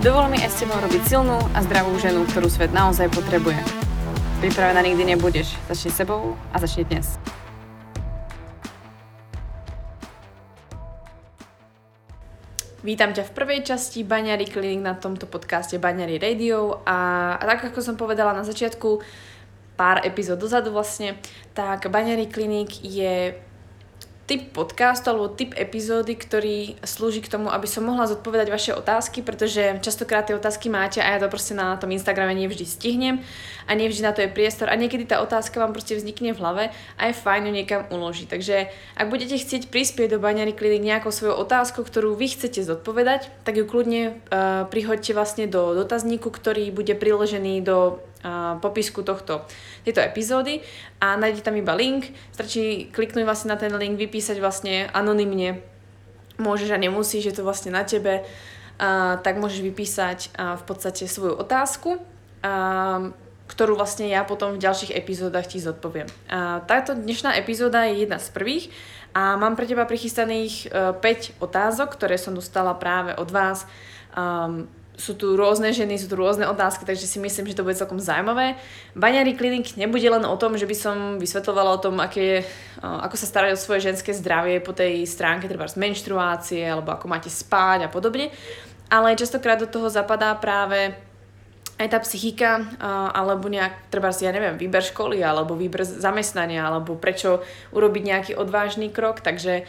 Dovol mi aj s tebou robiť silnú a zdravú ženu, ktorú svet naozaj potrebuje. Pripravená nikdy nebudeš. Začni sebou a začni dnes. Vítam ťa v prvej časti Baňary Clinic na tomto podcaste Baňary Radio a, a tak ako som povedala na začiatku, pár epizód dozadu vlastne, tak Baňary Clinic je typ podcastu alebo typ epizódy, ktorý slúži k tomu, aby som mohla zodpovedať vaše otázky, pretože častokrát tie otázky máte a ja to proste na tom Instagrame nevždy stihnem a nevždy na to je priestor a niekedy tá otázka vám proste vznikne v hlave a je fajn ju niekam uložiť. Takže ak budete chcieť prispieť do Baňary Klinik nejakou svojou otázkou, ktorú vy chcete zodpovedať, tak ju kľudne uh, prihoďte vlastne do dotazníku, ktorý bude priložený do popisku tohto, tejto epizódy a nájdete tam iba link, stačí kliknúť vlastne na ten link, vypísať vlastne anonymne, môžeš a nemusíš, je to vlastne na tebe, a, tak môžeš vypísať a, v podstate svoju otázku, a, ktorú vlastne ja potom v ďalších epizódach ti zodpoviem. A, táto dnešná epizóda je jedna z prvých a mám pre teba prichystaných uh, e, 5 otázok, ktoré som dostala práve od vás. Um, sú tu rôzne ženy, sú tu rôzne otázky, takže si myslím, že to bude celkom zaujímavé. Baňary klinik nebude len o tom, že by som vysvetlovala o tom, aké, ako sa starať o svoje ženské zdravie po tej stránke treba z menštruácie, alebo ako máte spať a podobne, ale častokrát do toho zapadá práve aj tá psychika, alebo nejak, treba si, ja neviem, výber školy, alebo výber zamestnania, alebo prečo urobiť nejaký odvážny krok, takže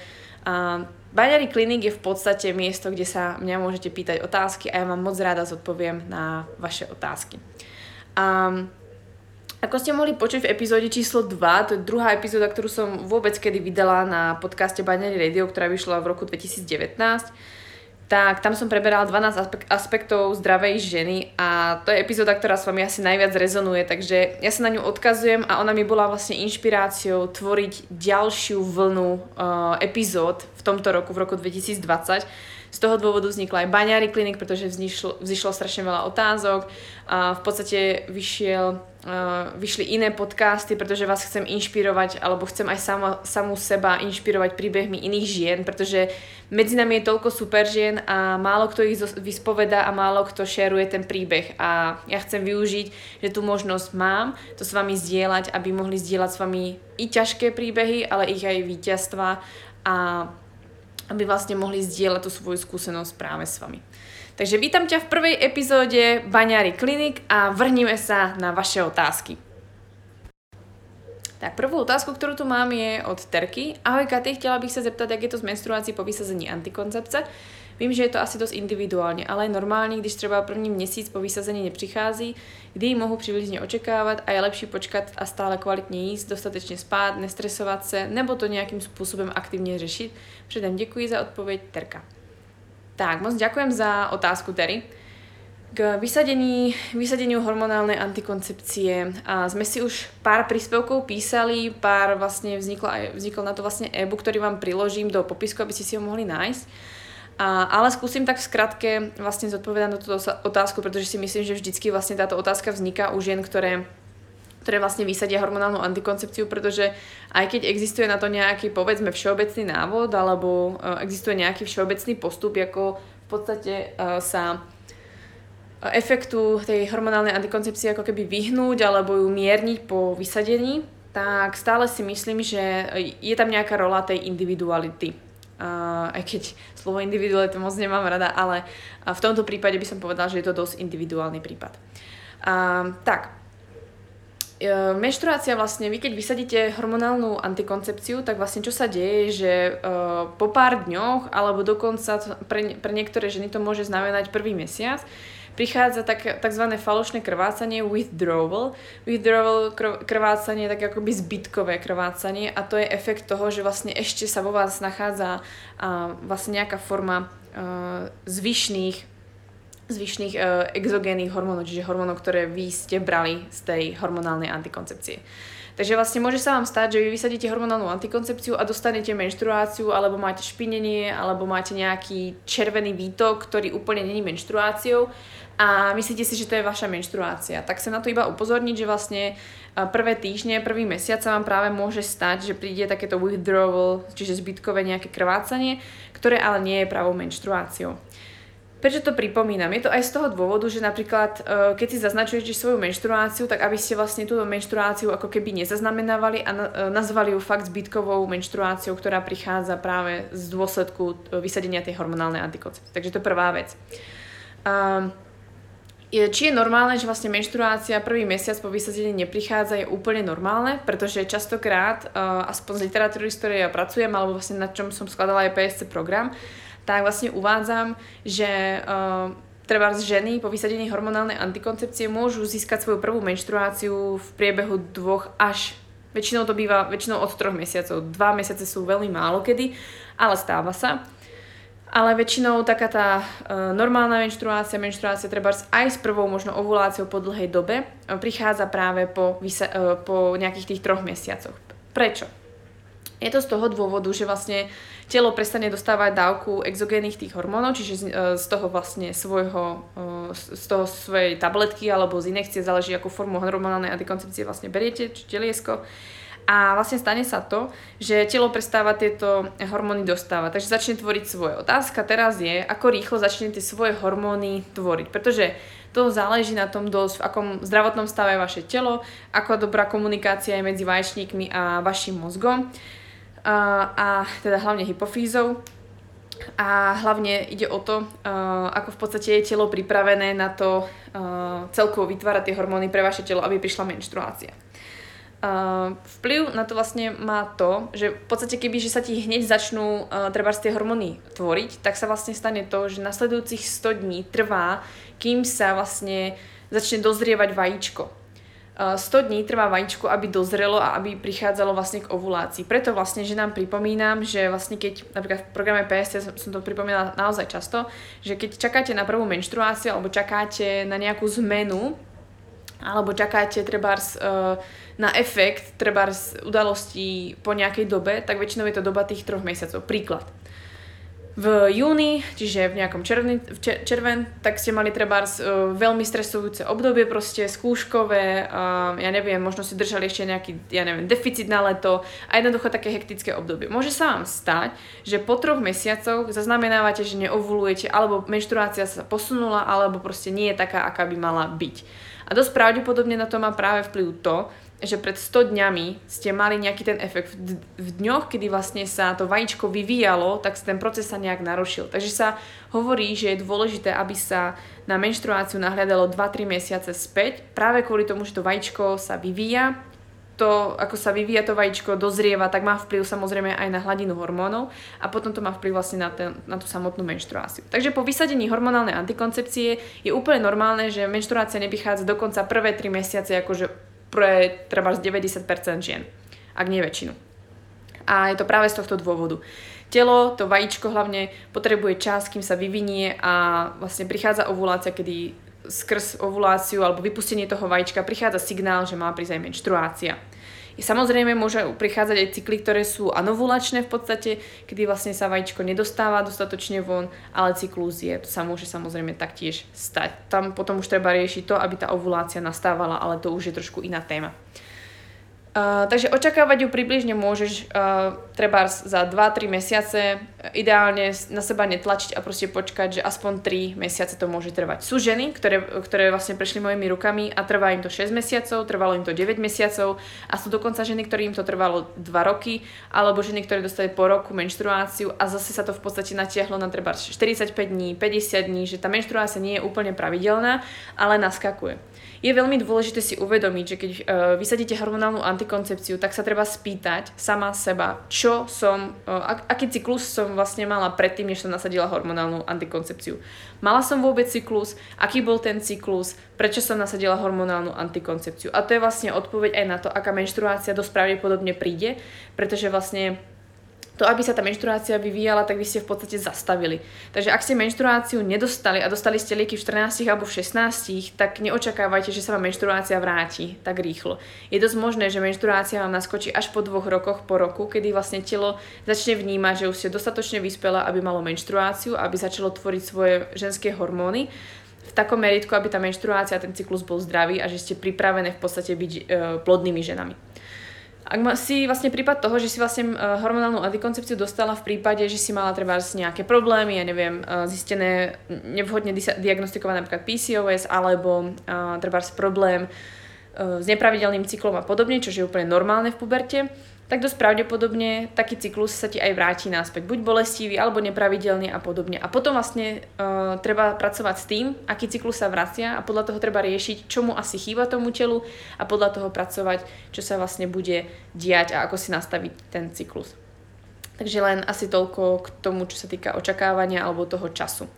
Baňary klinik je v podstate miesto, kde sa mňa môžete pýtať otázky a ja vám moc rada zodpoviem na vaše otázky. Um, ako ste mohli počuť v epizóde číslo 2, to je druhá epizóda, ktorú som vôbec kedy vydala na podcaste Baňary Radio, ktorá vyšla v roku 2019, tak tam som preberala 12 aspektov zdravej ženy a to je epizóda, ktorá s vami asi najviac rezonuje, takže ja sa na ňu odkazujem a ona mi bola vlastne inšpiráciou tvoriť ďalšiu vlnu uh, epizód v tomto roku, v roku 2020. Z toho dôvodu vznikla aj Baňári klinik, pretože vzýšlo, vzýšlo strašne veľa otázok a v podstate vyšiel vyšli iné podcasty, pretože vás chcem inšpirovať, alebo chcem aj sama, samú seba inšpirovať príbehmi iných žien, pretože medzi nami je toľko super žien a málo kto ich vyspoveda a málo kto šeruje ten príbeh. A ja chcem využiť, že tú možnosť mám, to s vami zdieľať, aby mohli zdieľať s vami i ťažké príbehy, ale ich aj víťazstva a aby vlastne mohli zdieľať tú svoju skúsenosť práve s vami. Takže vítam ťa v prvej epizóde Baňári klinik a vrhnime sa na vaše otázky. Tak prvú otázku, ktorú tu mám je od Terky. Ahoj Katy, chtěla bych se zeptat, jak je to s menstruací po vysazení antikoncepce. Vím, že je to asi dost individuálně, ale je normální, když třeba první měsíc po vysazení nepřichází, kdy ji mohu přibližně očekávat a je lepší počkat a stále kvalitně jíst, dostatečně spát, nestresovat se nebo to nějakým způsobem aktivně řešit. Předem děkuji za odpověď, Terka. Tak, moc ďakujem za otázku, Terry. K vysadení, vysadeniu hormonálnej antikoncepcie a sme si už pár príspevkov písali, pár vlastne vzniklo, vznikol na to vlastne e-book, ktorý vám priložím do popisku, aby ste si ho mohli nájsť. A, ale skúsim tak v skratke vlastne zodpovedať na túto otázku, pretože si myslím, že vždycky vlastne táto otázka vzniká u žien, ktoré ktoré vlastne vysadia hormonálnu antikoncepciu, pretože aj keď existuje na to nejaký, povedzme, všeobecný návod, alebo uh, existuje nejaký všeobecný postup, ako v podstate uh, sa efektu tej hormonálnej antikoncepcie ako keby vyhnúť alebo ju mierniť po vysadení, tak stále si myslím, že je tam nejaká rola tej individuality. Aj keď slovo individuality moc nemám rada, ale v tomto prípade by som povedala, že je to dosť individuálny prípad. Uh, tak, E, menštruácia vlastne, vy keď vysadíte hormonálnu antikoncepciu, tak vlastne čo sa deje, že uh, po pár dňoch, alebo dokonca pre, pre niektoré ženy to môže znamenať prvý mesiac, prichádza tak, tzv. falošné krvácanie withdrawal. Withdrawal krvácanie je tak akoby zbytkové krvácanie a to je efekt toho, že vlastne ešte sa vo vás nachádza uh, vlastne nejaká forma uh, zvyšných zvyšných e, exogénnych hormónov, čiže hormónov, ktoré vy ste brali z tej hormonálnej antikoncepcie. Takže vlastne môže sa vám stať, že vy vysadíte hormonálnu antikoncepciu a dostanete menštruáciu, alebo máte špinenie, alebo máte nejaký červený výtok, ktorý úplne není menštruáciou a myslíte si, že to je vaša menštruácia. Tak sa na to iba upozorniť, že vlastne e, prvé týždne, prvý mesiac sa vám práve môže stať, že príde takéto withdrawal, čiže zbytkové nejaké krvácanie, ktoré ale nie je pravou menštruáciou. Prečo to pripomínam? Je to aj z toho dôvodu, že napríklad e, keď si zaznačujete svoju menštruáciu, tak aby ste vlastne túto menštruáciu ako keby nezaznamenávali a e, nazvali ju fakt zbytkovou menštruáciou, ktorá prichádza práve z dôsledku e, vysadenia tej hormonálnej antikoncepcie. Takže to je prvá vec. Um, či je normálne, že vlastne menštruácia prvý mesiac po vysadení neprichádza, je úplne normálne, pretože častokrát, aspoň z literatúry, s ktorej ja pracujem, alebo vlastne na čom som skladala aj PSC program, tak vlastne uvádzam, že uh, treba ženy po vysadení hormonálnej antikoncepcie môžu získať svoju prvú menštruáciu v priebehu dvoch až väčšinou to býva väčšinou od troch mesiacov. Dva mesiace sú veľmi málo kedy, ale stáva sa. Ale väčšinou taká tá uh, normálna menštruácia, menštruácia treba aj s prvou možno ovuláciou po dlhej dobe, uh, prichádza práve po, vysa- uh, po nejakých tých troch mesiacoch. Prečo? Je to z toho dôvodu, že vlastne telo prestane dostávať dávku exogénnych tých hormónov, čiže z, e, z toho vlastne svojho, e, z toho svojej tabletky alebo z inekcie, záleží akú formu hormonálnej antikoncepcie vlastne beriete, či teliesko. A vlastne stane sa to, že telo prestáva tieto hormóny dostávať, takže začne tvoriť svoje. Otázka teraz je, ako rýchlo začne tie svoje hormóny tvoriť, pretože to záleží na tom dosť, v akom zdravotnom stave je vaše telo, ako dobrá komunikácia je medzi vaječníkmi a vašim mozgom a, teda hlavne hypofízou. A hlavne ide o to, ako v podstate je telo pripravené na to celkovo vytvárať tie hormóny pre vaše telo, aby prišla menštruácia. Uh, vplyv na to vlastne má to, že v podstate keby že sa ti hneď začnú uh, treba tie hormóny tvoriť, tak sa vlastne stane to, že nasledujúcich 100 dní trvá, kým sa vlastne začne dozrievať vajíčko. 100 dní trvá vajíčko, aby dozrelo a aby prichádzalo vlastne k ovulácii. Preto vlastne, že nám pripomínam, že vlastne keď napríklad v programe PSC som to pripomínala naozaj často, že keď čakáte na prvú menštruáciu alebo čakáte na nejakú zmenu, alebo čakáte trebárs uh, na efekt trebárs udalostí po nejakej dobe, tak väčšinou je to doba tých troch mesiacov. Príklad v júni, čiže v nejakom červni, v červen, tak ste mali treba uh, veľmi stresujúce obdobie, proste skúškové, uh, ja neviem, možno si držali ešte nejaký, ja neviem, deficit na leto a jednoducho také hektické obdobie. Môže sa vám stať, že po troch mesiacoch zaznamenávate, že neovulujete, alebo menštruácia sa posunula, alebo proste nie je taká, aká by mala byť. A dosť pravdepodobne na to má práve vplyv to, že pred 100 dňami ste mali nejaký ten efekt. V, v dňoch, kedy vlastne sa to vajíčko vyvíjalo, tak ten proces sa nejak narušil. Takže sa hovorí, že je dôležité, aby sa na menštruáciu nahľadalo 2-3 mesiace späť, práve kvôli tomu, že to vajíčko sa vyvíja. To, ako sa vyvíja to vajíčko, dozrieva, tak má vplyv samozrejme aj na hladinu hormónov a potom to má vplyv vlastne na, ten, na tú samotnú menštruáciu. Takže po vysadení hormonálnej antikoncepcie je úplne normálne, že menštruácia nevychádza dokonca prvé 3 mesiace akože pre treba 90% žien, ak nie väčšinu. A je to práve z tohto dôvodu. Telo, to vajíčko hlavne potrebuje čas, kým sa vyvinie a vlastne prichádza ovulácia, kedy skrz ovuláciu alebo vypustenie toho vajíčka prichádza signál, že má prísť aj menštruácia. Samozrejme môže prichádzať aj cykly, ktoré sú anovulačné v podstate, kedy vlastne sa vajíčko nedostáva dostatočne von, ale to sa môže samozrejme taktiež stať. Tam potom už treba riešiť to, aby tá ovulácia nastávala, ale to už je trošku iná téma. Takže očakávať ju približne môžeš uh, treba za 2-3 mesiace, ideálne na seba netlačiť a proste počkať, že aspoň 3 mesiace to môže trvať. Sú ženy, ktoré, ktoré vlastne prešli mojimi rukami a trvá im to 6 mesiacov, trvalo im to 9 mesiacov a sú dokonca ženy, ktorým to trvalo 2 roky, alebo ženy, ktoré dostali po roku menštruáciu a zase sa to v podstate natiahlo na treba 45 dní, 50 dní, že tá menštruácia nie je úplne pravidelná, ale naskakuje. Je veľmi dôležité si uvedomiť, že keď uh, vysadíte hormonálnu antikoncepciu, tak sa treba spýtať sama seba, čo som, ak, aký cyklus som vlastne mala predtým, než som nasadila hormonálnu antikoncepciu. Mala som vôbec cyklus, aký bol ten cyklus, prečo som nasadila hormonálnu antikoncepciu. A to je vlastne odpoveď aj na to, aká menštruácia dosť pravdepodobne príde, pretože vlastne to, aby sa tá menštruácia vyvíjala, tak vy ste v podstate zastavili. Takže ak ste menštruáciu nedostali a dostali ste lieky v 14 alebo v 16, tak neočakávajte, že sa vám menštruácia vráti tak rýchlo. Je dosť možné, že menštruácia vám naskočí až po dvoch rokoch, po roku, kedy vlastne telo začne vnímať, že už ste dostatočne vyspela, aby malo menštruáciu, aby začalo tvoriť svoje ženské hormóny v takom meritku, aby tá menštruácia a ten cyklus bol zdravý a že ste pripravené v podstate byť e, plodnými ženami. Ak si vlastne prípad toho, že si vlastne uh, hormonálnu antikoncepciu dostala v prípade, že si mala treba nejaké problémy, ja neviem, uh, zistené nevhodne diagnostikované napríklad PCOS alebo uh, treba problém s nepravidelným cyklom a podobne, čo je úplne normálne v puberte, tak dosť pravdepodobne taký cyklus sa ti aj vráti naspäť. Buď bolestivý, alebo nepravidelný a podobne. A potom vlastne uh, treba pracovať s tým, aký cyklus sa vracia a podľa toho treba riešiť, čo asi chýba tomu telu a podľa toho pracovať, čo sa vlastne bude diať a ako si nastaviť ten cyklus. Takže len asi toľko k tomu, čo sa týka očakávania alebo toho času.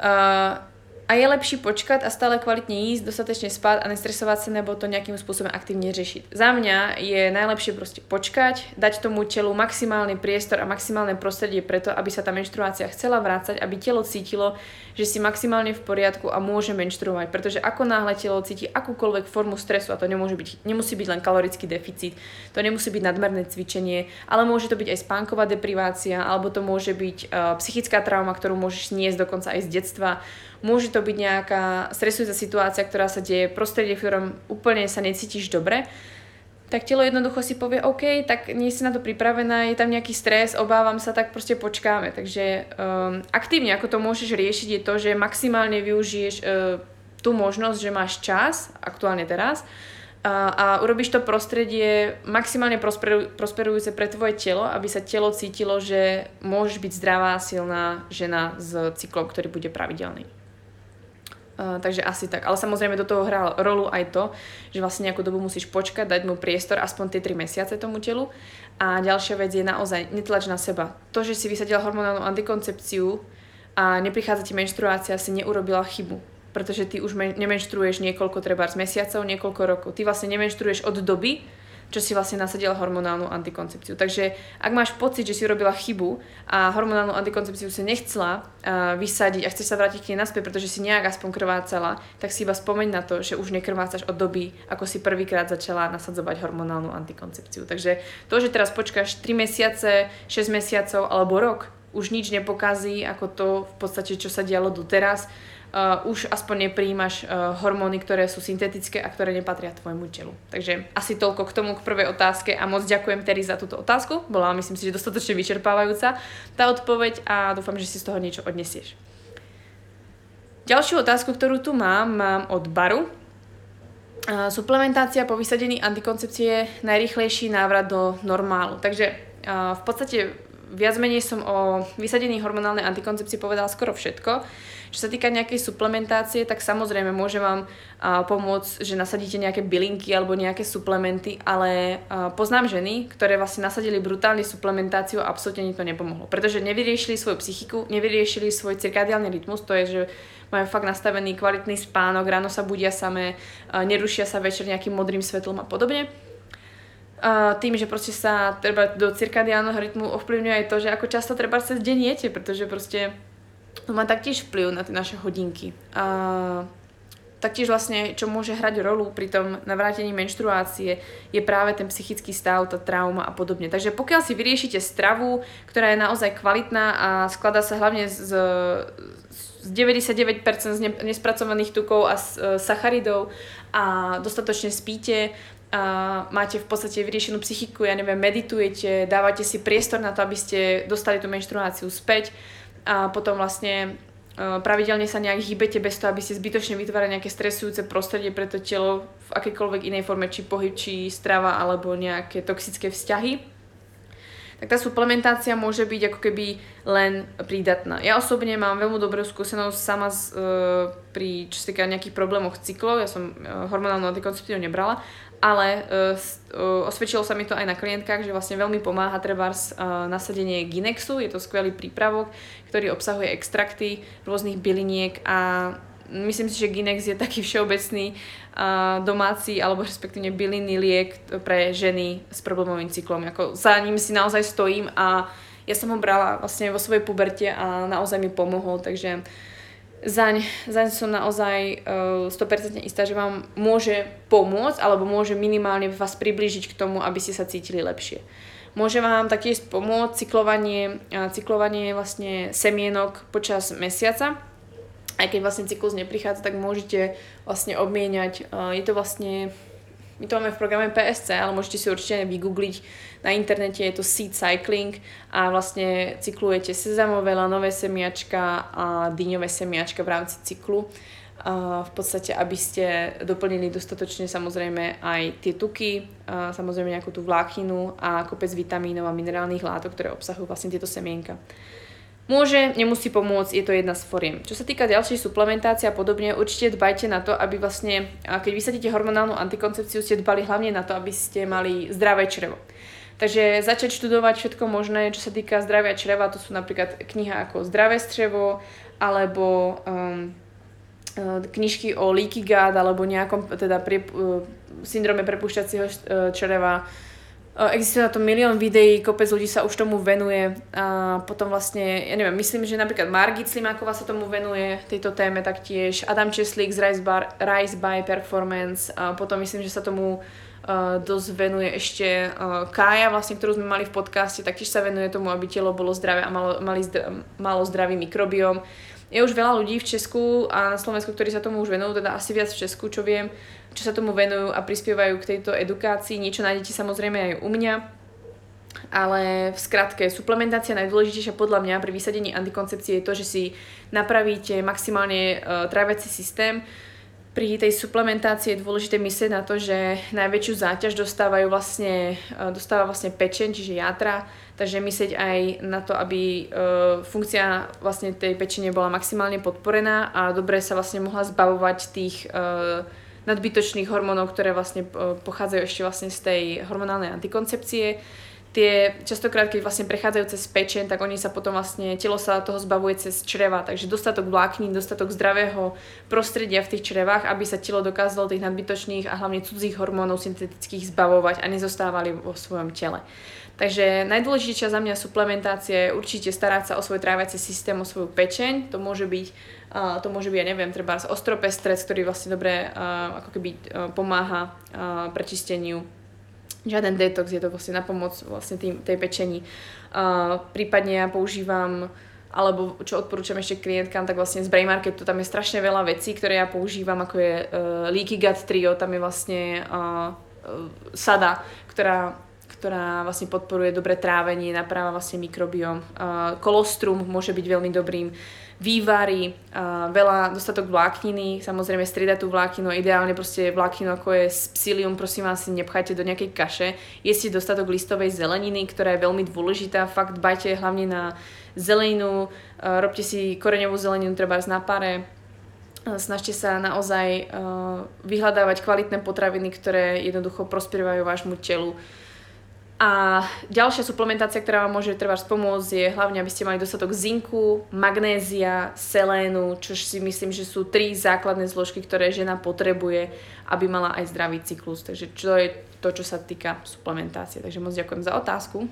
Uh, a je lepší počkať a stále kvalitne jísť, dostatečne spať a nestresovať sa nebo to nejakým spôsobom aktívne riešiť. Za mňa je najlepšie proste počkať, dať tomu telu maximálny priestor a maximálne prostredie preto, aby sa tá menštruácia chcela vrácať, aby telo cítilo, že si maximálne v poriadku a môže menštruovať. Pretože ako náhle telo cíti akúkoľvek formu stresu, a to nemôže byť, nemusí byť len kalorický deficit, to nemusí byť nadmerné cvičenie, ale môže to byť aj spánková deprivácia, alebo to môže byť uh, psychická trauma, ktorú môžeš niesť dokonca aj z detstva, Môže to byť nejaká stresujúca situácia, ktorá sa deje v prostredí, v ktorom úplne sa necítiš dobre, tak telo jednoducho si povie, OK, tak nie si na to pripravená, je tam nejaký stres, obávam sa, tak proste počkáme. Takže um, aktívne, ako to môžeš riešiť, je to, že maximálne využiješ uh, tú možnosť, že máš čas, aktuálne teraz, a, a urobíš to prostredie maximálne prosperu, prosperujúce pre tvoje telo, aby sa telo cítilo, že môžeš byť zdravá, silná žena s cyklom, ktorý bude pravidelný takže asi tak. Ale samozrejme do toho hrá rolu aj to, že vlastne nejakú dobu musíš počkať, dať mu priestor aspoň tie 3 mesiace tomu telu. A ďalšia vec je naozaj netlač na seba. To, že si vysadila hormonálnu antikoncepciu a neprichádza ti menštruácia, si neurobila chybu. Pretože ty už men- nemenštruuješ niekoľko treba z mesiacov, niekoľko rokov. Ty vlastne nemenštruuješ od doby, čo si vlastne nasadila hormonálnu antikoncepciu. Takže ak máš pocit, že si urobila chybu a hormonálnu antikoncepciu si nechcela uh, vysadiť a chceš sa vrátiť k nej naspäť, pretože si nejak aspoň krvácala, tak si iba spomeň na to, že už nekrvácaš od doby, ako si prvýkrát začala nasadzovať hormonálnu antikoncepciu. Takže to, že teraz počkáš 3 mesiace, 6 mesiacov alebo rok, už nič nepokazí ako to v podstate, čo sa dialo doteraz uh, už aspoň nepríjimaš uh, hormóny, ktoré sú syntetické a ktoré nepatria tvojmu telu. Takže asi toľko k tomu, k prvej otázke a moc ďakujem Terry za túto otázku. Bola myslím si, že dostatočne vyčerpávajúca tá odpoveď a dúfam, že si z toho niečo odnesieš. Ďalšiu otázku, ktorú tu mám, mám od Baru. Uh, suplementácia po vysadení antikoncepcie je najrýchlejší návrat do normálu. Takže v podstate viac menej som o vysadení hormonálnej antikoncepcii povedala skoro všetko. Čo sa týka nejakej suplementácie, tak samozrejme môže vám pomôcť, že nasadíte nejaké bylinky alebo nejaké suplementy, ale poznám ženy, ktoré vlastne nasadili brutálne suplementáciu a absolútne im to nepomohlo. Pretože nevyriešili svoju psychiku, nevyriešili svoj cirkadiálny rytmus, to je, že majú fakt nastavený kvalitný spánok, ráno sa budia samé, uh, nerušia sa večer nejakým modrým svetlom a podobne. Uh, tým, že proste sa treba do cirkadiálneho rytmu ovplyvňuje aj to, že ako často treba cez deň jete, pretože proste to má taktiež vplyv na tie naše hodinky. A taktiež vlastne, čo môže hrať rolu pri tom navrátení menštruácie, je práve ten psychický stav, tá trauma a podobne. Takže pokiaľ si vyriešite stravu, ktorá je naozaj kvalitná a skladá sa hlavne z, z 99% z nespracovaných tukov a z sacharidov a dostatočne spíte, a máte v podstate vyriešenú psychiku, ja neviem, meditujete, dávate si priestor na to, aby ste dostali tú menštruáciu späť, a potom vlastne e, pravidelne sa nejak hýbete bez toho, aby ste zbytočne vytvárali nejaké stresujúce prostredie pre to telo v akejkoľvek inej forme, či pohyb, či strava alebo nejaké toxické vzťahy tak tá suplementácia môže byť ako keby len prídatná. Ja osobne mám veľmi dobrú skúsenosť sama z, e, pri, čo sa týka nejakých problémoch cyklov, ja som e, hormonálnu antikoncepciu nebrala, ale uh, uh, osvedčilo sa mi to aj na klientkách, že vlastne veľmi pomáha trebárs uh, nasadenie Ginexu, je to skvelý prípravok, ktorý obsahuje extrakty rôznych byliniek a myslím si, že Ginex je taký všeobecný uh, domáci alebo respektíve bylinný liek pre ženy s problémovým cyklom. Ako za ním si naozaj stojím a ja som ho brala vlastne vo svojej puberte a naozaj mi pomohol, takže zaň, zaň som naozaj uh, 100% istá, že vám môže pomôcť alebo môže minimálne vás priblížiť k tomu, aby ste sa cítili lepšie. Môže vám taktiež pomôcť cyklovanie, cyklovanie vlastne semienok počas mesiaca. Aj keď vlastne cyklus neprichádza, tak môžete vlastne obmieniať. Je to vlastne, my to máme v programe PSC, ale môžete si určite vygoogliť. Na internete je to seed cycling a vlastne cyklujete sezamové, lanové semiačka a dyňové semiačka v rámci cyklu v podstate, aby ste doplnili dostatočne samozrejme aj tie tuky, samozrejme nejakú tú vlákninu a kopec vitamínov a minerálnych látok, ktoré obsahujú vlastne tieto semienka. Môže, nemusí pomôcť, je to jedna z foriem. Čo sa týka ďalšej suplementácie a podobne, určite dbajte na to, aby vlastne, keď vysadíte hormonálnu antikoncepciu, ste dbali hlavne na to, aby ste mali zdravé črevo. Takže začať študovať všetko možné, čo sa týka zdravia čreva, to sú napríklad kniha ako Zdravé střevo, alebo um, Eh, knižky o leaky gut alebo nejakom teda pri, uh, syndrome prepušťacieho uh, čreva. Existuje na to milión videí, kopec ľudí sa už tomu venuje. A potom vlastne, ja neviem, myslím, že napríklad Margit Slimáková sa tomu venuje, tejto téme taktiež, Adam Česlík z Rise, Bar, Rise by Performance. A potom myslím, že sa tomu Uh, dosť venuje ešte uh, Kája, vlastne, ktorú sme mali v podcaste, taktiež sa venuje tomu, aby telo bolo zdravé a malo, mali zdra, malo zdravý mikrobióm je už veľa ľudí v Česku a na Slovensku, ktorí sa tomu už venujú, teda asi viac v Česku, čo viem, čo sa tomu venujú a prispievajú k tejto edukácii. Niečo nájdete samozrejme aj u mňa. Ale v skratke, suplementácia najdôležitejšia podľa mňa pri vysadení antikoncepcie je to, že si napravíte maximálne uh, tráviaci systém, pri tej suplementácii je dôležité myslieť na to, že najväčšiu záťaž dostávajú vlastne, e, dostáva vlastne pečen, čiže játra, takže myslieť aj na to, aby uh, funkcia vlastne tej pečene bola maximálne podporená a dobre sa vlastne mohla zbavovať tých uh, nadbytočných hormónov, ktoré vlastne pochádzajú ešte vlastne z tej hormonálnej antikoncepcie tie častokrát, keď vlastne prechádzajú cez pečen, tak oni sa potom vlastne, telo sa toho zbavuje cez čreva, takže dostatok vláknin, dostatok zdravého prostredia v tých črevách, aby sa telo dokázalo tých nadbytočných a hlavne cudzích hormónov syntetických zbavovať a nezostávali vo svojom tele. Takže najdôležitejšia za mňa suplementácia je určite starať sa o svoj tráviaci systém, o svoju pečeň. To môže byť, to môže byť, ja neviem, treba ostropestrec, ktorý vlastne dobre ako keby pomáha prečisteniu žiaden detox, je to vlastne na pomoc vlastne tým, tej pečení. Uh, prípadne ja používam alebo čo odporúčam ešte klientkám, tak vlastne z Brain Marketu tam je strašne veľa vecí, ktoré ja používam, ako je uh, Leaky Gut Trio, tam je vlastne uh, sada, ktorá ktorá vlastne podporuje dobré trávenie, napráva vlastne mikrobiom. Uh, kolostrum môže byť veľmi dobrým vývary, veľa, dostatok vlákniny, samozrejme striedať tú vlákninu, ideálne proste vlákninu ako je psilium, prosím vás, si nepchajte do nejakej kaše. Jeste dostatok listovej zeleniny, ktorá je veľmi dôležitá, fakt bajte hlavne na zeleninu, robte si koreňovú zeleninu treba na pare, snažte sa naozaj vyhľadávať kvalitné potraviny, ktoré jednoducho prospievajú vášmu telu. A ďalšia suplementácia, ktorá vám môže trvať pomôcť, je hlavne, aby ste mali dostatok zinku, magnézia, selénu, čo si myslím, že sú tri základné zložky, ktoré žena potrebuje, aby mala aj zdravý cyklus. Takže čo je to, čo sa týka suplementácie. Takže moc ďakujem za otázku.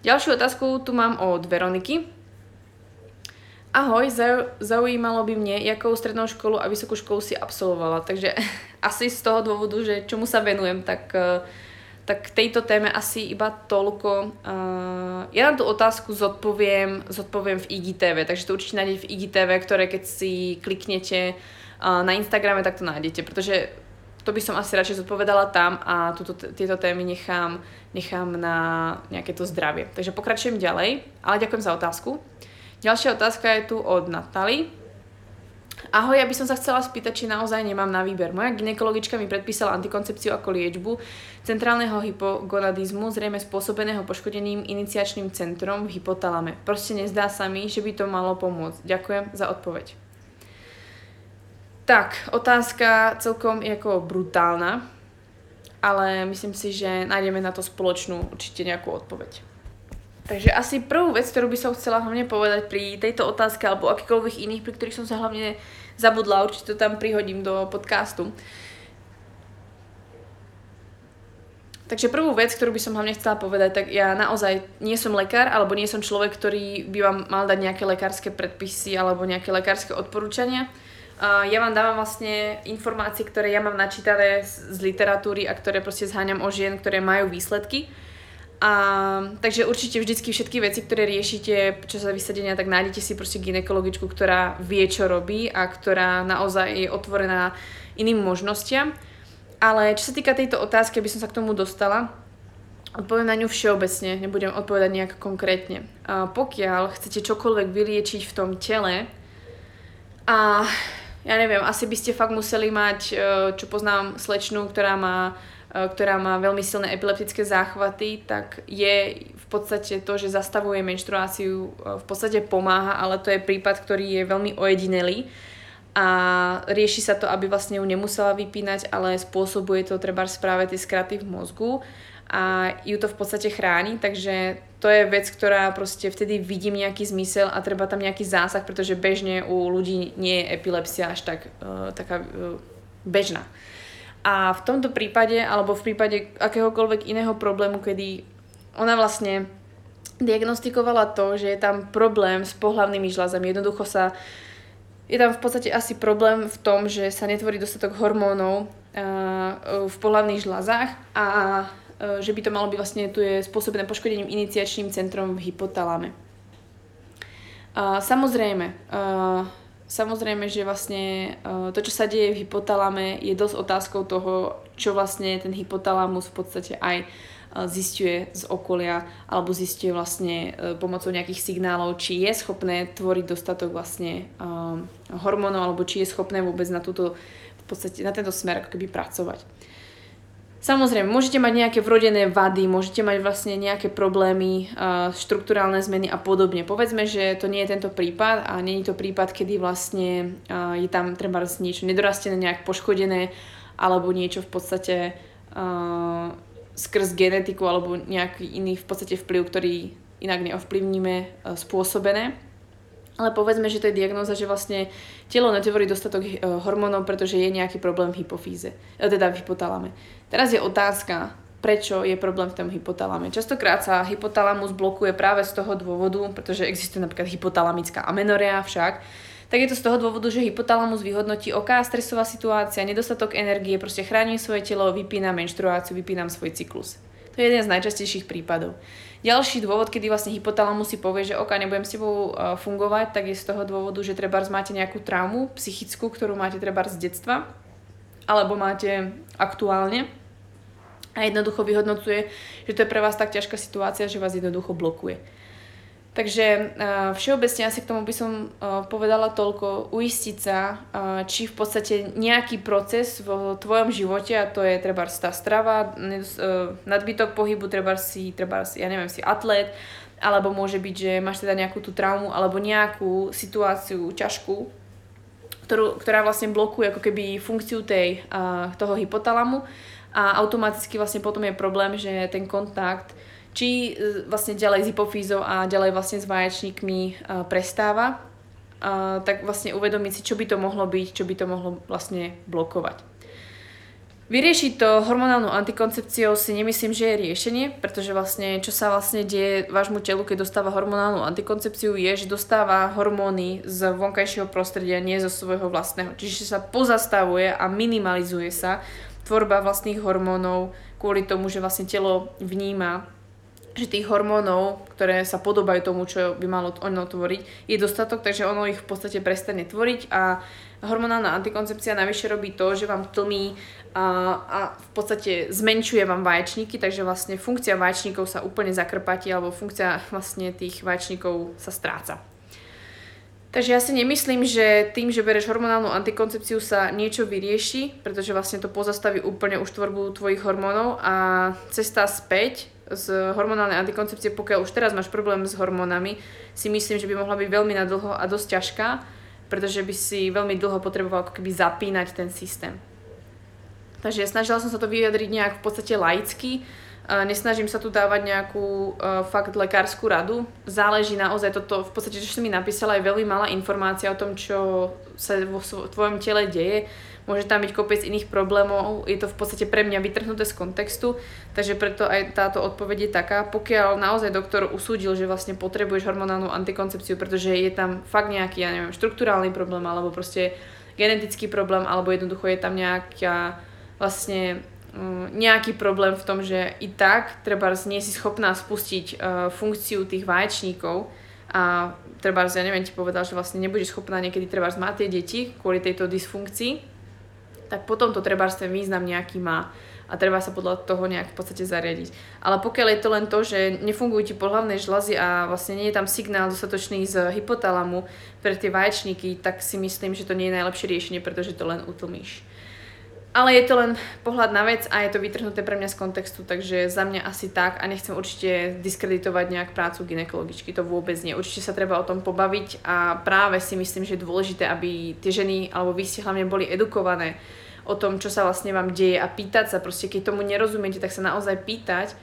Ďalšiu otázku tu mám od Veroniky. Ahoj, zaujímalo by mne, jakou strednou školu a vysokú školu si absolvovala. Takže asi z toho dôvodu, že čomu sa venujem, tak uh, tak k tejto téme asi iba toľko. Uh, ja na tú otázku zodpoviem, zodpoviem v IGTV, takže to určite nájdete v IGTV, ktoré keď si kliknete uh, na Instagrame, tak to nájdete, pretože to by som asi radšej zodpovedala tam a tuto, tieto témy nechám, nechám na nejaké to zdravie. Takže pokračujem ďalej, ale ďakujem za otázku. Ďalšia otázka je tu od Natali. Ahoj, ja by som sa chcela spýtať, či naozaj nemám na výber. Moja ginekologička mi predpísala antikoncepciu ako liečbu centrálneho hypogonadizmu, zrejme spôsobeného poškodeným iniciačným centrom v hypotalame. Proste nezdá sa mi, že by to malo pomôcť. Ďakujem za odpoveď. Tak, otázka celkom ako brutálna, ale myslím si, že nájdeme na to spoločnú určite nejakú odpoveď. Takže asi prvú vec, ktorú by som chcela hlavne povedať pri tejto otázke alebo akýkoľvek iných, pri ktorých som sa hlavne zabudla, určite to tam prihodím do podcastu. Takže prvú vec, ktorú by som hlavne chcela povedať, tak ja naozaj nie som lekár, alebo nie som človek, ktorý by vám mal dať nejaké lekárske predpisy alebo nejaké lekárske odporúčania. Ja vám dávam vlastne informácie, ktoré ja mám načítané z literatúry a ktoré proste zháňam o žien, ktoré majú výsledky. A, takže určite vždycky všetky veci, ktoré riešite počas vysadenia, tak nájdete si proste ginekologičku, ktorá vie, čo robí a ktorá naozaj je otvorená iným možnostiam. Ale čo sa týka tejto otázky, aby som sa k tomu dostala, odpoviem na ňu všeobecne, nebudem odpovedať nejak konkrétne. A pokiaľ chcete čokoľvek vyliečiť v tom tele, a ja neviem, asi by ste fakt museli mať, e, čo poznám, slečnú, ktorá má ktorá má veľmi silné epileptické záchvaty, tak je v podstate to, že zastavuje menštruáciu, e, v podstate pomáha, ale to je prípad, ktorý je veľmi ojedinelý a rieši sa to, aby vlastne ju nemusela vypínať, ale spôsobuje to treba správe tie skraty v mozgu a ju to v podstate chráni, takže to je vec, ktorá proste vtedy vidím nejaký zmysel a treba tam nejaký zásah, pretože bežne u ľudí nie je epilepsia až tak uh, taká uh, bežná. A v tomto prípade, alebo v prípade akéhokoľvek iného problému, kedy ona vlastne diagnostikovala to, že je tam problém s pohlavnými žľazami. Jednoducho sa je tam v podstate asi problém v tom, že sa netvorí dostatok hormónov uh, v pohlavných žľazách a uh, že by to malo byť vlastne, tu je spôsobené poškodením iniciačným centrom v hypotalame. Samozrejme, uh, Samozrejme, že vlastne uh, to, čo sa deje v hypotalame, je dosť otázkou toho, čo vlastne ten hypotalamus v podstate aj uh, zistuje z okolia alebo zistuje vlastne uh, pomocou nejakých signálov, či je schopné tvoriť dostatok vlastne hormónov alebo či je schopné vôbec na, túto, v podstate, na tento smer ako keby pracovať. Samozrejme, môžete mať nejaké vrodené vady, môžete mať vlastne nejaké problémy, štruktúrálne zmeny a podobne. Povedzme, že to nie je tento prípad a nie je to prípad, kedy vlastne je tam treba niečo nedorastené, nejak poškodené alebo niečo v podstate uh, skrz genetiku alebo nejaký iný v podstate vplyv, ktorý inak neovplyvníme, uh, spôsobené. Ale povedzme, že to je diagnoza, že vlastne telo netvorí dostatok eh, hormónov, pretože je nejaký problém v hypofíze, eh, teda v hypotalame. Teraz je otázka, prečo je problém v tom hypotalame. Častokrát sa hypotalamus blokuje práve z toho dôvodu, pretože existuje napríklad hypotalamická amenoria však, tak je to z toho dôvodu, že hypotalamus vyhodnotí oká, stresová situácia, nedostatok energie, proste chránim svoje telo, vypínam menštruáciu, vypínam svoj cyklus. To je jeden z najčastejších prípadov. Ďalší dôvod, kedy vlastne hypotalamus si povie, že ok, nebudem s tebou uh, fungovať, tak je z toho dôvodu, že treba máte nejakú traumu psychickú, ktorú máte treba z detstva, alebo máte aktuálne a jednoducho vyhodnocuje, že to je pre vás tak ťažká situácia, že vás jednoducho blokuje. Takže uh, všeobecne asi k tomu by som uh, povedala toľko, uistiť sa, uh, či v podstate nejaký proces v tvojom živote, a to je treba tá strava, uh, nadbytok pohybu, treba si, treba si, ja neviem, si atlet, alebo môže byť, že máš teda nejakú tú traumu, alebo nejakú situáciu ťažkú, ktorú, ktorá vlastne blokuje ako keby funkciu tej, uh, toho hypotalamu. A automaticky vlastne potom je problém, že ten kontakt či e, vlastne ďalej s hypofízou a ďalej vlastne s vaječníkmi e, prestáva, tak vlastne uvedomiť si, čo by to mohlo byť, čo by to mohlo vlastne blokovať. Vyriešiť to hormonálnou antikoncepciou si nemyslím, že je riešenie, pretože vlastne čo sa vlastne deje vášmu telu, keď dostáva hormonálnu antikoncepciu, je, že dostáva hormóny z vonkajšieho prostredia, nie zo svojho vlastného. Čiže sa pozastavuje a minimalizuje sa tvorba vlastných hormónov kvôli tomu, že vlastne telo vníma že tých hormónov, ktoré sa podobajú tomu, čo by malo ono tvoriť, je dostatok, takže ono ich v podstate prestane tvoriť a hormonálna antikoncepcia navyše robí to, že vám tlmí a, a v podstate zmenšuje vám vaječníky, takže vlastne funkcia vaječníkov sa úplne zakrpatí alebo funkcia vlastne tých vaječníkov sa stráca. Takže ja si nemyslím, že tým, že bereš hormonálnu antikoncepciu sa niečo vyrieši, pretože vlastne to pozastaví úplne už tvorbu tvojich hormónov a cesta späť z hormonálnej antikoncepcie, pokiaľ už teraz máš problém s hormónami, si myslím, že by mohla byť veľmi nadlho a dosť ťažká, pretože by si veľmi dlho potreboval ako keby zapínať ten systém. Takže snažila som sa to vyjadriť nejak v podstate laicky, nesnažím sa tu dávať nejakú uh, fakt lekárskú radu. Záleží naozaj toto, v podstate, že si mi napísala aj veľmi malá informácia o tom, čo sa vo tvojom tele deje. Môže tam byť kopec iných problémov, je to v podstate pre mňa vytrhnuté z kontextu, takže preto aj táto odpoveď je taká. Pokiaľ naozaj doktor usúdil, že vlastne potrebuješ hormonálnu antikoncepciu, pretože je tam fakt nejaký, ja neviem, štruktúrálny problém, alebo proste genetický problém, alebo jednoducho je tam nejaká vlastne Mm, nejaký problém v tom, že i tak treba nie si schopná spustiť uh, funkciu tých vaječníkov a treba, ja neviem, ti povedal, že vlastne nebudeš schopná niekedy treba mať tie deti kvôli tejto dysfunkcii, tak potom to treba ten význam nejaký má a treba sa podľa toho nejak v podstate zariadiť. Ale pokiaľ je to len to, že nefungujú ti pohľavné žľazy a vlastne nie je tam signál dostatočný z hypotalamu pre tie vaječníky, tak si myslím, že to nie je najlepšie riešenie, pretože to len utlmíš. Ale je to len pohľad na vec a je to vytrhnuté pre mňa z kontextu, takže za mňa asi tak a nechcem určite diskreditovať nejak prácu ginekologičky, to vôbec nie. Určite sa treba o tom pobaviť a práve si myslím, že je dôležité, aby tie ženy alebo vy ste hlavne boli edukované o tom, čo sa vlastne vám deje a pýtať sa, proste keď tomu nerozumiete, tak sa naozaj pýtať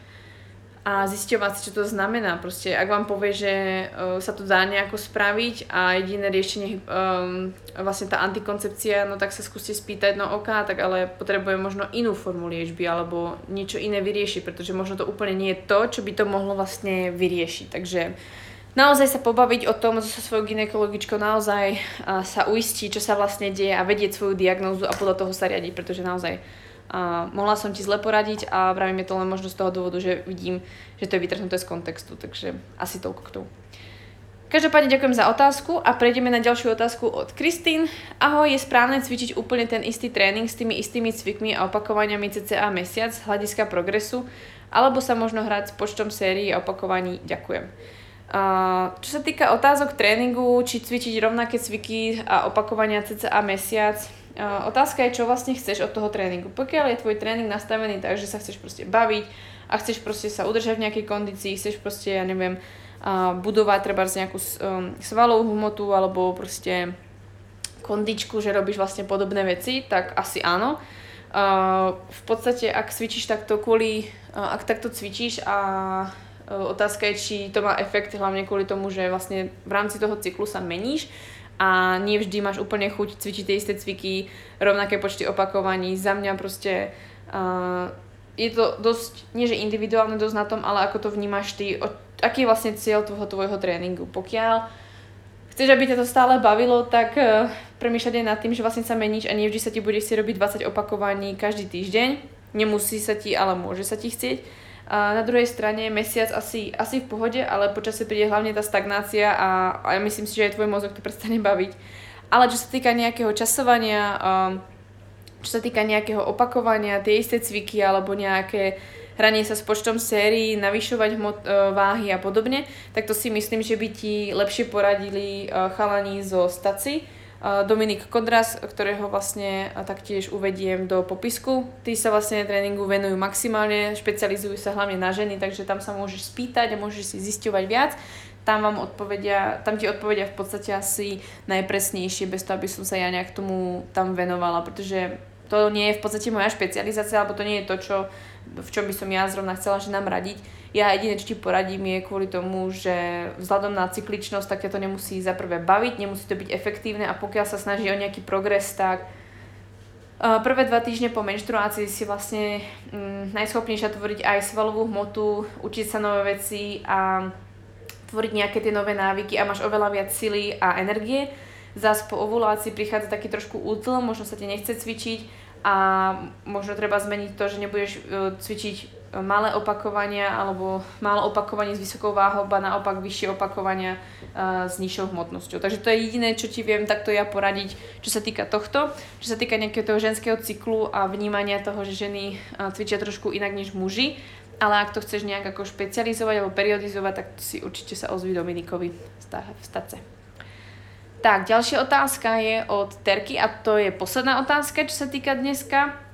a zisťovať si, čo to znamená. Proste, ak vám povie, že uh, sa to dá nejako spraviť a jediné riešenie um, vlastne tá antikoncepcia, no tak sa skúste spýtať, no ok, tak ale potrebujem možno inú formu liečby alebo niečo iné vyriešiť, pretože možno to úplne nie je to, čo by to mohlo vlastne vyriešiť. Takže naozaj sa pobaviť o tom so svojou ginekologičkou, naozaj sa uistiť, čo sa vlastne deje a vedieť svoju diagnózu a podľa toho sa riadiť, pretože naozaj a mohla som ti zle poradiť a vravím je to len možno z toho dôvodu, že vidím, že to je vytrhnuté z kontextu, takže asi toľko k tomu. Každopádne ďakujem za otázku a prejdeme na ďalšiu otázku od Kristín. Ahoj, je správne cvičiť úplne ten istý tréning s tými istými cvikmi a opakovaniami cca mesiac z hľadiska progresu, alebo sa možno hrať s počtom sérií a opakovaní? Ďakujem. Uh, čo sa týka otázok tréningu, či cvičiť rovnaké cviky a opakovania cca mesiac, otázka je, čo vlastne chceš od toho tréningu. Pokiaľ je tvoj tréning nastavený tak, že sa chceš proste baviť a chceš proste sa udržať v nejakej kondícii, chceš proste, ja neviem, budovať treba z nejakú um, svalovú hmotu alebo proste kondičku, že robíš vlastne podobné veci, tak asi áno. V podstate, ak cvičíš takto kvôli, ak takto cvičíš a uh, otázka je, či to má efekt hlavne kvôli tomu, že vlastne v rámci toho cyklu sa meníš, a nie vždy máš úplne chuť cvičiť tie isté cviky, rovnaké počty opakovaní. Za mňa proste uh, je to dosť, nie že individuálne dosť na tom, ale ako to vnímaš ty, o, aký je vlastne cieľ toho tvojho tréningu. Pokiaľ chceš, aby ťa to stále bavilo, tak uh, premýšľať nad tým, že vlastne sa meníš a nie vždy sa ti bude chcieť robiť 20 opakovaní každý týždeň. Nemusí sa ti, ale môže sa ti chcieť a na druhej strane mesiac asi, asi v pohode, ale počasie príde hlavne tá stagnácia a, a ja myslím si, že aj tvoj mozog to prestane baviť. Ale čo sa týka nejakého časovania, um, čo sa týka nejakého opakovania, tie isté cviky alebo nejaké hranie sa s počtom sérií, navyšovať hmot, uh, váhy a podobne, tak to si myslím, že by ti lepšie poradili uh, chalani zo Staci, Dominik Kodras, ktorého vlastne taktiež uvediem do popisku. Tí sa vlastne tréningu venujú maximálne, špecializujú sa hlavne na ženy, takže tam sa môžeš spýtať a môžeš si zisťovať viac. Tam, vám odpovedia, tam ti odpovedia v podstate asi najpresnejšie, bez toho, aby som sa ja nejak tomu tam venovala, pretože to nie je v podstate moja špecializácia, alebo to nie je to, čo, v čom by som ja zrovna chcela že nám radiť. Ja jediné, čo ti poradím, je kvôli tomu, že vzhľadom na cykličnosť, tak ťa to nemusí za prvé baviť, nemusí to byť efektívne a pokiaľ sa snaží o nejaký progres, tak Prvé dva týždne po menštruácii si vlastne mm, najschopnejšia tvoriť aj svalovú hmotu, učiť sa nové veci a tvoriť nejaké tie nové návyky a máš oveľa viac sily a energie. Zas po ovulácii prichádza taký trošku útlm, možno sa ti nechce cvičiť a možno treba zmeniť to, že nebudeš e, cvičiť malé opakovania alebo málo opakovaní s vysokou váhou, ba naopak vyššie opakovania uh, s nižšou hmotnosťou. Takže to je jediné, čo ti viem takto ja poradiť, čo sa týka tohto. Čo sa týka nejakého toho ženského cyklu a vnímania toho, že ženy uh, cvičia trošku inak než muži, ale ak to chceš nejak ako špecializovať alebo periodizovať, tak si určite sa ozví Dominikovi v stace. Tak, ďalšia otázka je od Terky a to je posledná otázka, čo sa týka dneska.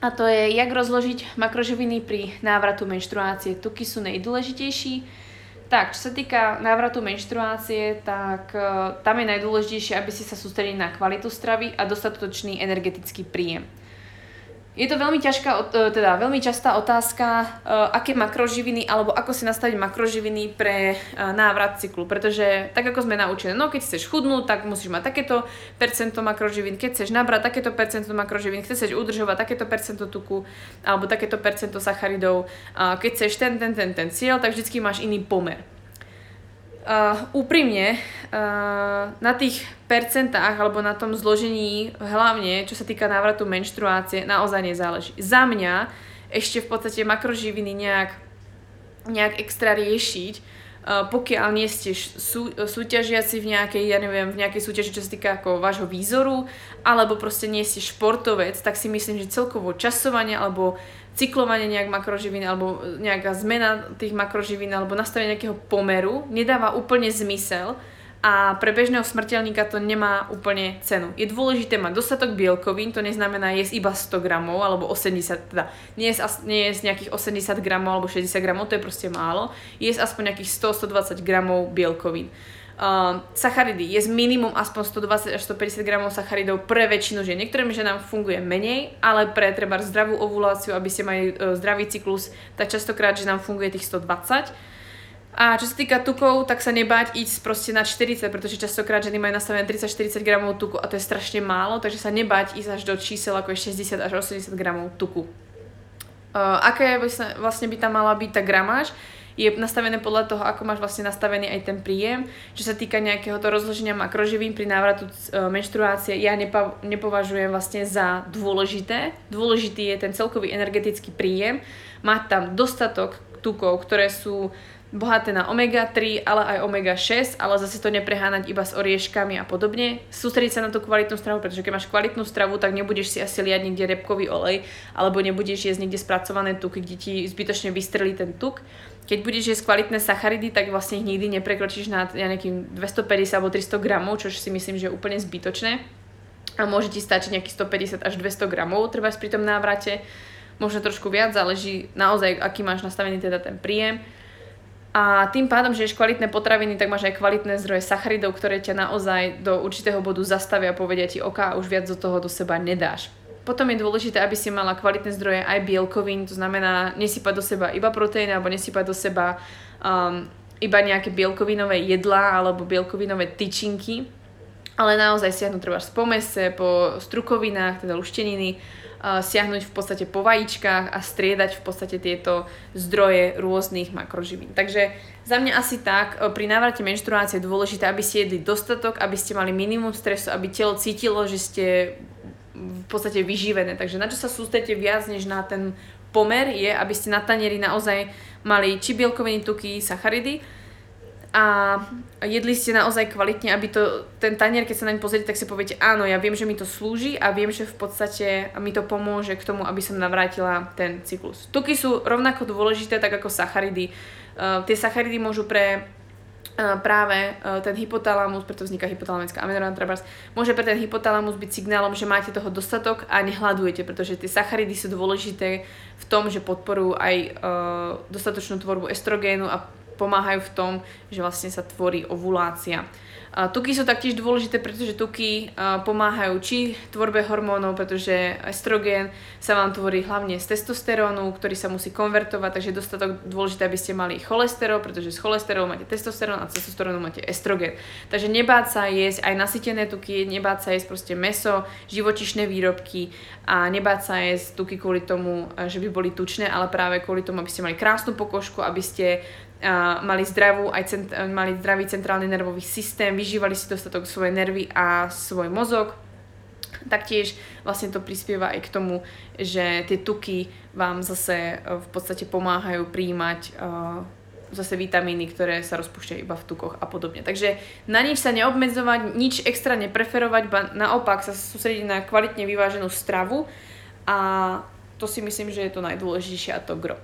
A to je, jak rozložiť makroživiny pri návratu menštruácie. Tuky sú najdôležitejší. Tak, čo sa týka návratu menštruácie, tak uh, tam je najdôležitejšie, aby si sa sústredili na kvalitu stravy a dostatočný energetický príjem. Je to veľmi ťažká, e, teda veľmi častá otázka, e, aké makroživiny alebo ako si nastaviť makroživiny pre e, návrat cyklu, pretože tak ako sme naučení, no keď chceš chudnúť, tak musíš mať takéto percento makroživín, keď chceš nabrať takéto percento makroživín, keď chceš udržovať takéto percento tuku alebo takéto percento sacharidov, keď chceš ten, ten, ten, ten cieľ, tak vždycky máš iný pomer. Uh, úprimne, uh, na tých percentách alebo na tom zložení, hlavne čo sa týka návratu menštruácie, naozaj nezáleží. Za mňa ešte v podstate makroživiny nejak, nejak extra riešiť, uh, pokiaľ nie ste sú, súťažiaci v nejakej, ja neviem, v nejakej súťaži, čo sa týka ako vášho výzoru, alebo proste nie ste športovec, tak si myslím, že celkovo časovanie alebo cyklovanie nejak makroživín alebo nejaká zmena tých makroživín alebo nastavenie nejakého pomeru nedáva úplne zmysel a pre bežného smrteľníka to nemá úplne cenu. Je dôležité mať dostatok bielkovín, to neznamená jesť iba 100 gramov alebo 80, teda nie jesť, nie jesť nejakých 80 gramov alebo 60 gramov, to je proste málo. Jesť aspoň nejakých 100-120 gramov bielkovín. Uh, sacharidy je minimum aspoň 120 až 150 gramov sacharidov pre väčšinu žien. Niektorým ženám funguje menej, ale pre treba zdravú ovuláciu, aby ste mali uh, zdravý cyklus, tak častokrát ženám funguje tých 120. A čo sa týka tukov, tak sa nebáť ísť proste na 40, pretože častokrát ženy majú nastavené 30-40 gramov tuku a to je strašne málo, takže sa nebáť ísť až do čísel ako je 60 až 80 gramov tuku. Uh, aké vlastne by tam mala byť tá gramáž? Je nastavené podľa toho, ako máš vlastne nastavený aj ten príjem. Čo sa týka nejakého to rozloženia makroživín pri návratu e, menštruácie, ja nepa- nepovažujem vlastne za dôležité. Dôležitý je ten celkový energetický príjem. Mať tam dostatok tukov, ktoré sú bohaté na omega-3, ale aj omega-6, ale zase to neprehánať iba s orieškami a podobne. Sústrediť sa na tú kvalitnú stravu, pretože keď máš kvalitnú stravu, tak nebudeš si asi liať niekde repkový olej, alebo nebudeš jesť niekde spracované tuky, kde ti zbytočne vystrelí ten tuk. Keď budeš jesť kvalitné sacharidy, tak vlastne ich nikdy neprekročíš na ja nejakým 250 alebo 300 gramov, čo si myslím, že je úplne zbytočné. A môže ti stačiť nejakých 150 až 200 gramov, treba pri tom návrate. Možno trošku viac, záleží naozaj, aký máš nastavený teda ten príjem. A tým pádom, že ješ kvalitné potraviny, tak máš aj kvalitné zdroje sacharidov, ktoré ťa naozaj do určitého bodu zastavia a povedia ti, OK, už viac do toho do seba nedáš. Potom je dôležité, aby si mala kvalitné zdroje aj bielkovín, to znamená nesypať do seba iba proteíny alebo nesypať do seba um, iba nejaké bielkovinové jedlá alebo bielkovinové tyčinky, ale naozaj siahnuť treba po mese, po strukovinách, teda lušteniny, uh, siahnuť v podstate po vajíčkach a striedať v podstate tieto zdroje rôznych makroživín. Takže za mňa asi tak, uh, pri návrate menštruácie je dôležité, aby ste jedli dostatok, aby ste mali minimum stresu, aby telo cítilo, že ste v podstate vyživené. Takže na čo sa sústredíte viac než na ten pomer je, aby ste na tanieri naozaj mali či bielkoviny, tuky, sacharidy a jedli ste naozaj kvalitne, aby to, ten tanier, keď sa naň pozriete, tak si poviete, áno, ja viem, že mi to slúži a viem, že v podstate mi to pomôže k tomu, aby som navrátila ten cyklus. Tuky sú rovnako dôležité, tak ako sacharidy. Uh, tie sacharidy môžu pre práve ten hypotalamus, preto vzniká hypotalamická amenorán trebárs, môže pre ten hypotalamus byť signálom, že máte toho dostatok a nehľadujete, pretože tie sacharidy sú dôležité v tom, že podporujú aj uh, dostatočnú tvorbu estrogénu a pomáhajú v tom, že vlastne sa tvorí ovulácia. Tuky sú taktiež dôležité, pretože tuky pomáhajú či tvorbe hormónov, pretože estrogen sa vám tvorí hlavne z testosterónu, ktorý sa musí konvertovať, takže je dostatok dôležité, aby ste mali cholesterol, pretože z cholesterolu máte testosterón a z testosterónu máte estrogen. Takže nebáť sa jesť aj nasytené tuky, nebáť sa jesť proste meso, živočišné výrobky a nebáť sa jesť tuky kvôli tomu, že by boli tučné, ale práve kvôli tomu, aby ste mali krásnu pokožku, aby ste mali, zdravú, aj cent, mali zdravý centrálny nervový systém, vyžívali si dostatok svoje nervy a svoj mozog. Taktiež vlastne to prispieva aj k tomu, že tie tuky vám zase e, v podstate pomáhajú príjmať uh, zase vitamíny, ktoré sa rozpúšťajú iba v tukoch a podobne. Takže na nič sa neobmedzovať, nič extra nepreferovať, ba naopak sa sústrediť na kvalitne vyváženú stravu a to si myslím, že je to najdôležitejšie a to gro.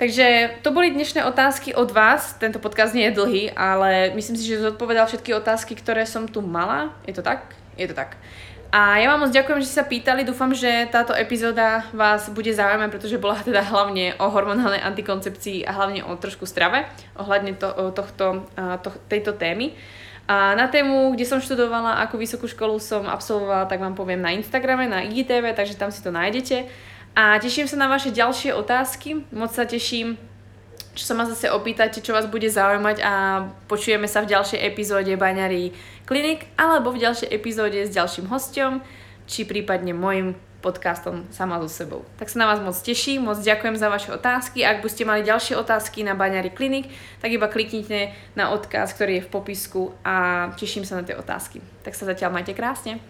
Takže to boli dnešné otázky od vás. Tento podcast nie je dlhý, ale myslím si, že zodpovedal všetky otázky, ktoré som tu mala. Je to tak? Je to tak. A ja vám moc ďakujem, že ste sa pýtali. Dúfam, že táto epizóda vás bude zaujímať, pretože bola teda hlavne o hormonálnej antikoncepcii a hlavne o trošku strave, ohľadne to, tohto, to, tejto témy. A na tému, kde som študovala, akú vysokú školu som absolvovala, tak vám poviem na Instagrame, na IGTV, takže tam si to nájdete. A teším sa na vaše ďalšie otázky. Moc sa teším, čo sa ma zase opýtate, čo vás bude zaujímať a počujeme sa v ďalšej epizóde Baňary Klinik alebo v ďalšej epizóde s ďalším hostom, či prípadne môjim podcastom sama so sebou. Tak sa na vás moc teším, moc ďakujem za vaše otázky. Ak by ste mali ďalšie otázky na Baňary Klinik, tak iba kliknite na odkaz, ktorý je v popisku a teším sa na tie otázky. Tak sa zatiaľ majte krásne.